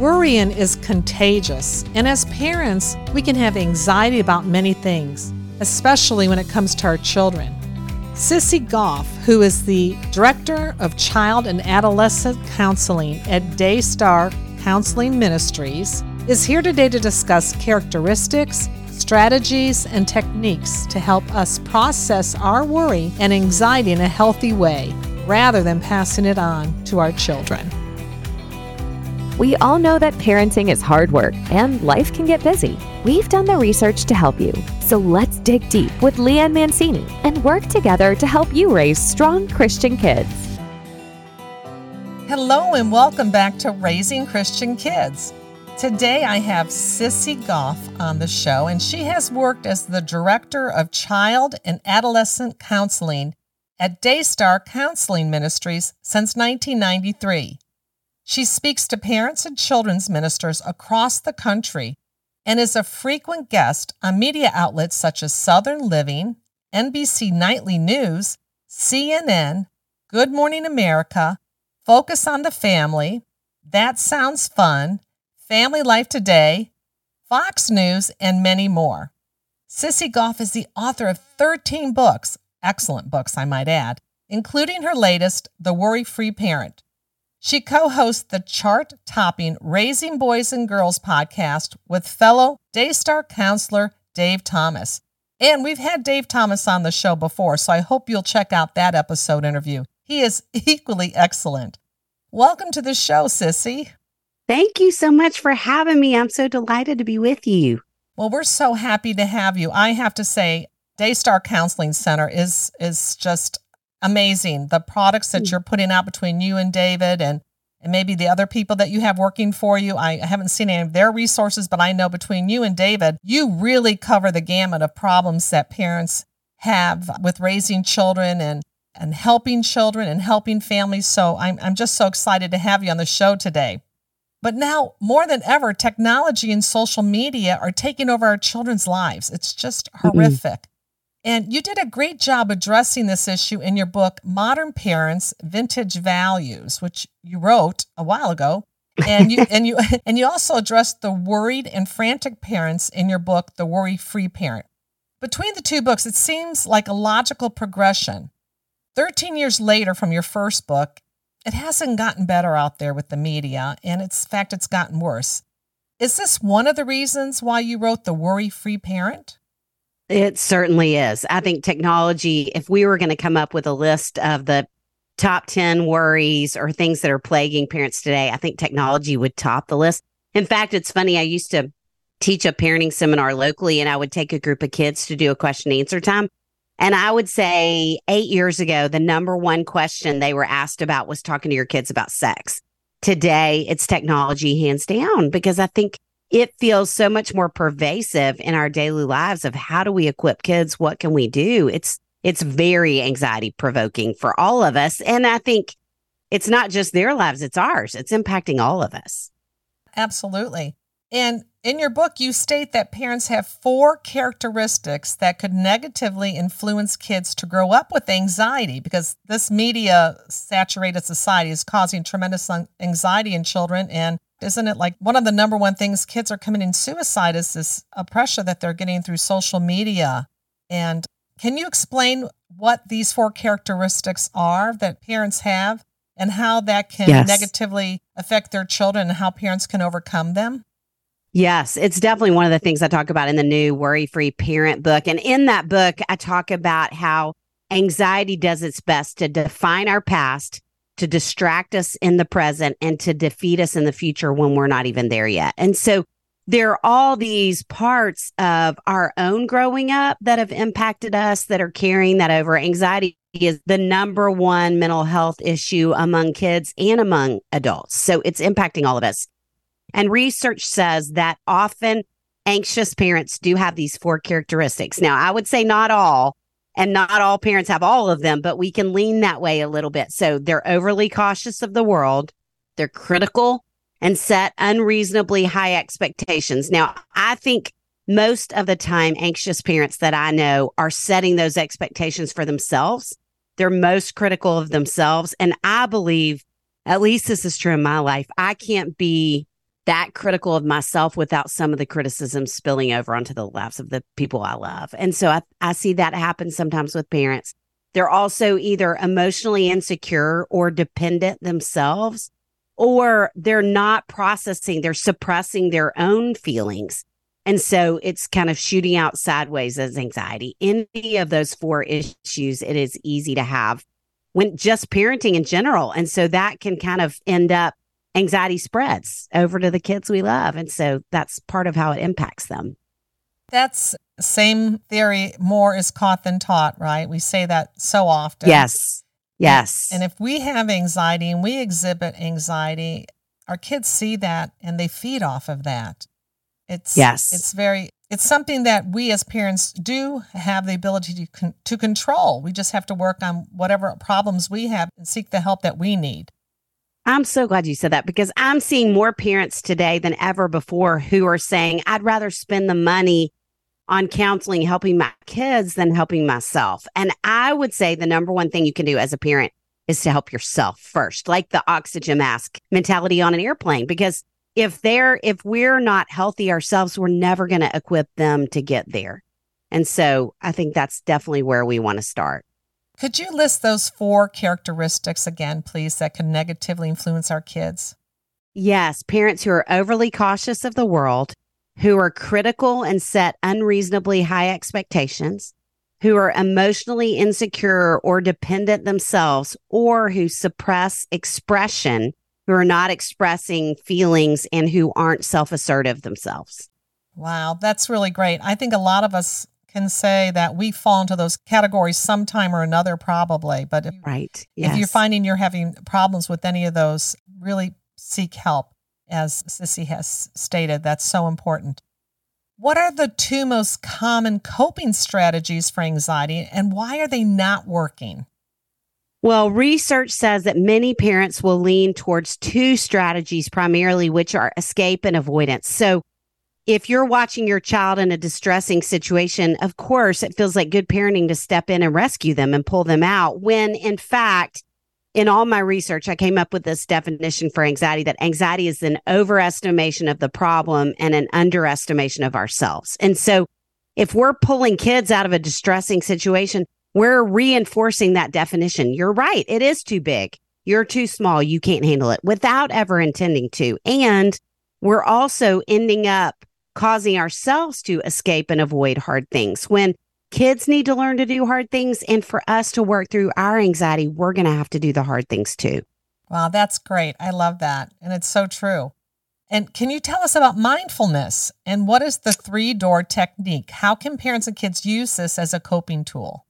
Worrying is contagious, and as parents, we can have anxiety about many things, especially when it comes to our children. Sissy Goff, who is the Director of Child and Adolescent Counseling at Daystar Counseling Ministries, is here today to discuss characteristics, strategies, and techniques to help us process our worry and anxiety in a healthy way rather than passing it on to our children. We all know that parenting is hard work and life can get busy. We've done the research to help you. So let's dig deep with Leanne Mancini and work together to help you raise strong Christian kids. Hello, and welcome back to Raising Christian Kids. Today I have Sissy Goff on the show, and she has worked as the Director of Child and Adolescent Counseling at Daystar Counseling Ministries since 1993. She speaks to parents and children's ministers across the country and is a frequent guest on media outlets such as Southern Living, NBC Nightly News, CNN, Good Morning America, Focus on the Family, That Sounds Fun, Family Life Today, Fox News, and many more. Sissy Goff is the author of 13 books, excellent books, I might add, including her latest, The Worry Free Parent. She co hosts the chart topping Raising Boys and Girls podcast with fellow Daystar counselor Dave Thomas. And we've had Dave Thomas on the show before, so I hope you'll check out that episode interview. He is equally excellent. Welcome to the show, Sissy. Thank you so much for having me. I'm so delighted to be with you. Well, we're so happy to have you. I have to say, Daystar Counseling Center is is just amazing. The products that mm. you're putting out between you and David and and maybe the other people that you have working for you. I haven't seen any of their resources, but I know between you and David, you really cover the gamut of problems that parents have with raising children and and helping children and helping families. So I'm I'm just so excited to have you on the show today. But now, more than ever, technology and social media are taking over our children's lives. It's just horrific. Mm-hmm. And you did a great job addressing this issue in your book, Modern Parents Vintage Values, which you wrote a while ago. and you and you and you also addressed the worried and frantic parents in your book, The Worry Free Parent. Between the two books, it seems like a logical progression. 13 years later from your first book, it hasn't gotten better out there with the media, and in fact it's gotten worse. Is this one of the reasons why you wrote The Worry Free Parent? It certainly is. I think technology, if we were going to come up with a list of the top 10 worries or things that are plaguing parents today, I think technology would top the list. In fact, it's funny. I used to teach a parenting seminar locally and I would take a group of kids to do a question answer time. And I would say eight years ago, the number one question they were asked about was talking to your kids about sex. Today, it's technology hands down because I think it feels so much more pervasive in our daily lives of how do we equip kids? What can we do? It's, it's very anxiety provoking for all of us. And I think it's not just their lives, it's ours. It's impacting all of us. Absolutely. And in your book, you state that parents have four characteristics that could negatively influence kids to grow up with anxiety because this media saturated society is causing tremendous anxiety in children. And isn't it like one of the number one things kids are committing suicide is this uh, pressure that they're getting through social media? And can you explain what these four characteristics are that parents have and how that can yes. negatively affect their children and how parents can overcome them? Yes, it's definitely one of the things I talk about in the new Worry Free Parent book. And in that book, I talk about how anxiety does its best to define our past to distract us in the present and to defeat us in the future when we're not even there yet. And so there are all these parts of our own growing up that have impacted us that are carrying that over. Anxiety is the number one mental health issue among kids and among adults. So it's impacting all of us. And research says that often anxious parents do have these four characteristics. Now, I would say not all, and not all parents have all of them, but we can lean that way a little bit. So they're overly cautious of the world, they're critical and set unreasonably high expectations. Now, I think most of the time, anxious parents that I know are setting those expectations for themselves. They're most critical of themselves. And I believe, at least this is true in my life, I can't be that critical of myself without some of the criticism spilling over onto the lives of the people I love. And so I, I see that happen sometimes with parents. They're also either emotionally insecure or dependent themselves, or they're not processing, they're suppressing their own feelings. And so it's kind of shooting out sideways as anxiety. Any of those four issues, it is easy to have when just parenting in general. And so that can kind of end up anxiety spreads over to the kids we love. And so that's part of how it impacts them. That's same theory. More is caught than taught, right? We say that so often. Yes. Yes. And if we have anxiety and we exhibit anxiety, our kids see that and they feed off of that. It's yes. It's very it's something that we as parents do have the ability to con- to control. We just have to work on whatever problems we have and seek the help that we need. I'm so glad you said that because I'm seeing more parents today than ever before who are saying, I'd rather spend the money on counseling, helping my kids than helping myself. And I would say the number one thing you can do as a parent is to help yourself first, like the oxygen mask mentality on an airplane. Because if they're, if we're not healthy ourselves, we're never going to equip them to get there. And so I think that's definitely where we want to start. Could you list those four characteristics again, please, that can negatively influence our kids? Yes, parents who are overly cautious of the world, who are critical and set unreasonably high expectations, who are emotionally insecure or dependent themselves, or who suppress expression, who are not expressing feelings and who aren't self assertive themselves. Wow, that's really great. I think a lot of us can say that we fall into those categories sometime or another, probably. But if, right, yes. if you're finding you're having problems with any of those, really seek help. As Sissy has stated, that's so important. What are the two most common coping strategies for anxiety, and why are they not working? Well, research says that many parents will lean towards two strategies primarily, which are escape and avoidance. So, if you're watching your child in a distressing situation, of course, it feels like good parenting to step in and rescue them and pull them out. When in fact, in all my research, I came up with this definition for anxiety that anxiety is an overestimation of the problem and an underestimation of ourselves. And so if we're pulling kids out of a distressing situation, we're reinforcing that definition. You're right. It is too big. You're too small. You can't handle it without ever intending to. And we're also ending up causing ourselves to escape and avoid hard things. When kids need to learn to do hard things, and for us to work through our anxiety, we're going to have to do the hard things too. Wow, that's great. I love that. And it's so true. And can you tell us about mindfulness and what is the three door technique? How can parents and kids use this as a coping tool?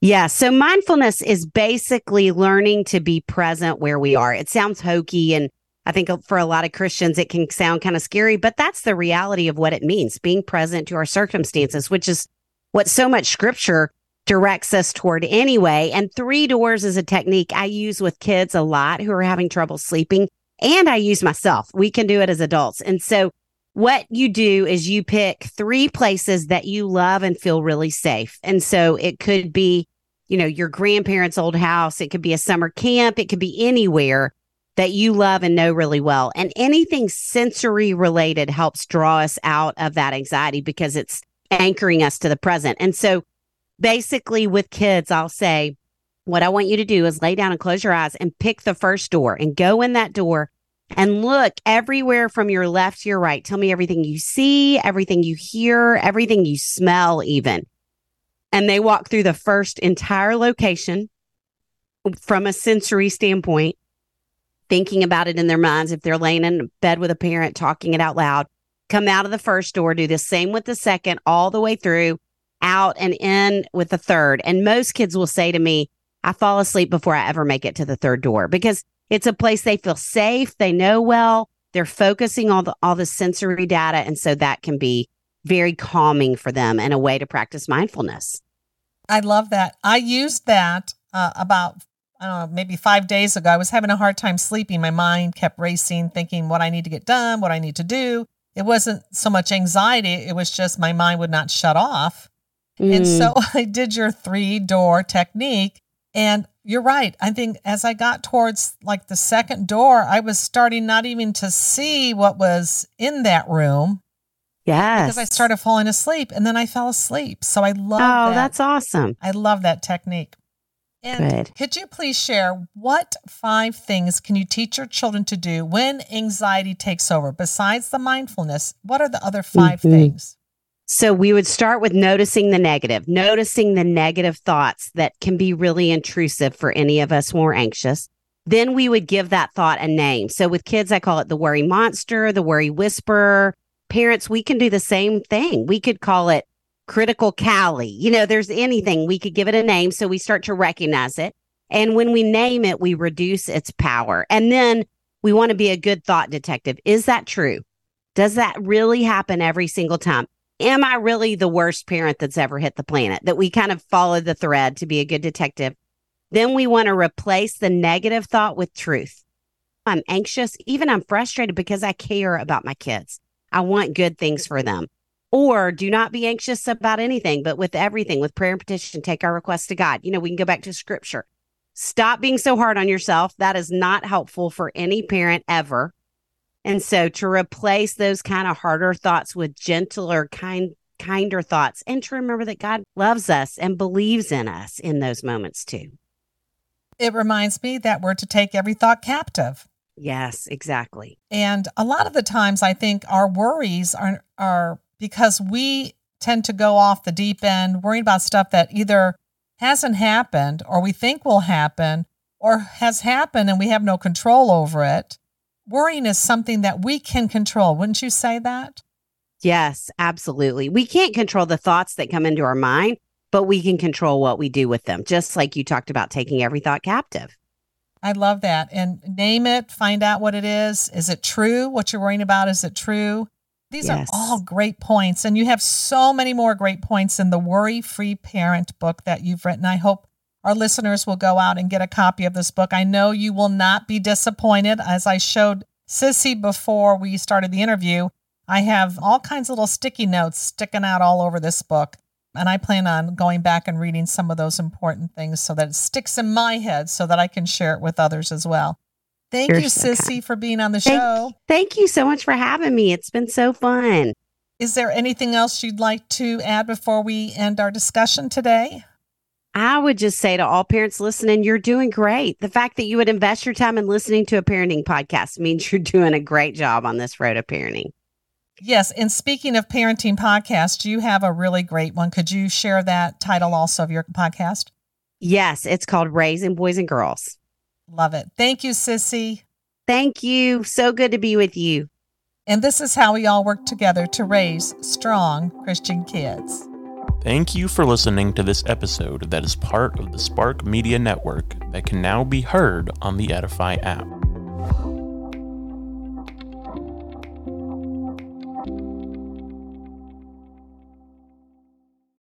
Yeah. So mindfulness is basically learning to be present where we are. It sounds hokey and I think uh, for a lot of Christians, it can sound kind of scary, but that's the reality of what it means being present to our circumstances, which is what so much scripture directs us toward anyway. And three doors is a technique I use with kids a lot who are having trouble sleeping. And I use myself. We can do it as adults. And so what you do is you pick three places that you love and feel really safe. And so it could be, you know, your grandparents' old house. It could be a summer camp. It could be anywhere that you love and know really well. And anything sensory related helps draw us out of that anxiety because it's anchoring us to the present. And so basically with kids, I'll say, what I want you to do is lay down and close your eyes and pick the first door and go in that door and look everywhere from your left to your right. Tell me everything you see, everything you hear, everything you smell, even. And they walk through the first entire location from a sensory standpoint thinking about it in their minds. If they're laying in bed with a parent, talking it out loud, come out of the first door, do the same with the second, all the way through, out and in with the third. And most kids will say to me, I fall asleep before I ever make it to the third door because it's a place they feel safe, they know well, they're focusing all the all the sensory data, and so that can be very calming for them and a way to practice mindfulness. I love that. I used that uh, about I don't know, maybe five days ago, I was having a hard time sleeping. My mind kept racing, thinking what I need to get done, what I need to do. It wasn't so much anxiety, it was just my mind would not shut off. Mm. And so I did your three door technique. And you're right. I think as I got towards like the second door, I was starting not even to see what was in that room. Yes. Because I started falling asleep and then I fell asleep. So I love that. Oh, that. that's awesome. I love that technique. And Good. could you please share what five things can you teach your children to do when anxiety takes over? Besides the mindfulness, what are the other 5 Mhm. things? So we would start with noticing the negative, noticing the negative thoughts that can be really intrusive for any of us when we're anxious. Then we would give that thought a name. So with kids, I call it the worry monster, the worry whisperer. Parents, we can do the same thing. We could call it critical Cali. You know, there's anything we could give it a name. So we start to recognize it. And when we name it, we reduce its power. And then we want to be a good thought detective. Is that true? Does that really happen every single time? Am I really the worst parent that's ever hit the planet? That we kind of follow the thread to be a good detective. Then we want to replace the negative thought with truth. I'm anxious, even I'm frustrated because I care about my kids. I want good things for them. Or do not be anxious about anything, but with everything, with prayer and petition, take our requests to God. You know, we can go back to scripture. Stop being so hard on yourself. That is not helpful for any parent ever. And so to replace those kind of harder thoughts with gentler, kind, kinder thoughts, and to remember that God loves us and believes in us in those moments too. It reminds me that we're to take every thought captive. Yes, exactly. And a lot of the times I think our worries are are because we tend to go off the deep end worrying about stuff that either hasn't happened or we think will happen or has happened and we have no control over it. Worrying is something that we can control. Wouldn't you say that? Yes, absolutely. We can't control the thoughts that come into our mind, but we can control what we do with them, just like you talked about taking every thought captive. I love that. And name it, find out what it is. Is it true? What you're worrying about, is it true? These Yes. are all great points. And you have so many more great points in the Worry Free Parent book that you've written. I hope our listeners will go out and get a copy of this book. I know you will not be disappointed. As I showed Sissy before we started the interview, I have all kinds of little sticky notes sticking out all over this book. And I plan on going back and reading some of those important things so that it sticks in my head so that I can share it with others as well. Thank You're you, so Sissy, kind. for being on the Thank- show. Thank you so much for having me. It's been so fun. Is there anything else you'd like to add before we end our discussion today? I would just say to all parents listening, you're doing great. The fact that you would invest your time in listening to a parenting podcast means you're doing a great job on this road of parenting. Yes. And speaking of parenting podcasts, you have a really great one. Could you share that title also of your podcast? Yes, it's called Raising Boys and Girls. Love it. Thank you, Sissy. Thank you. So good to be with you. And this is how we all work together to raise strong Christian kids. Thank you for listening to this episode that is part of the Spark Media Network that can now be heard on the Edify app.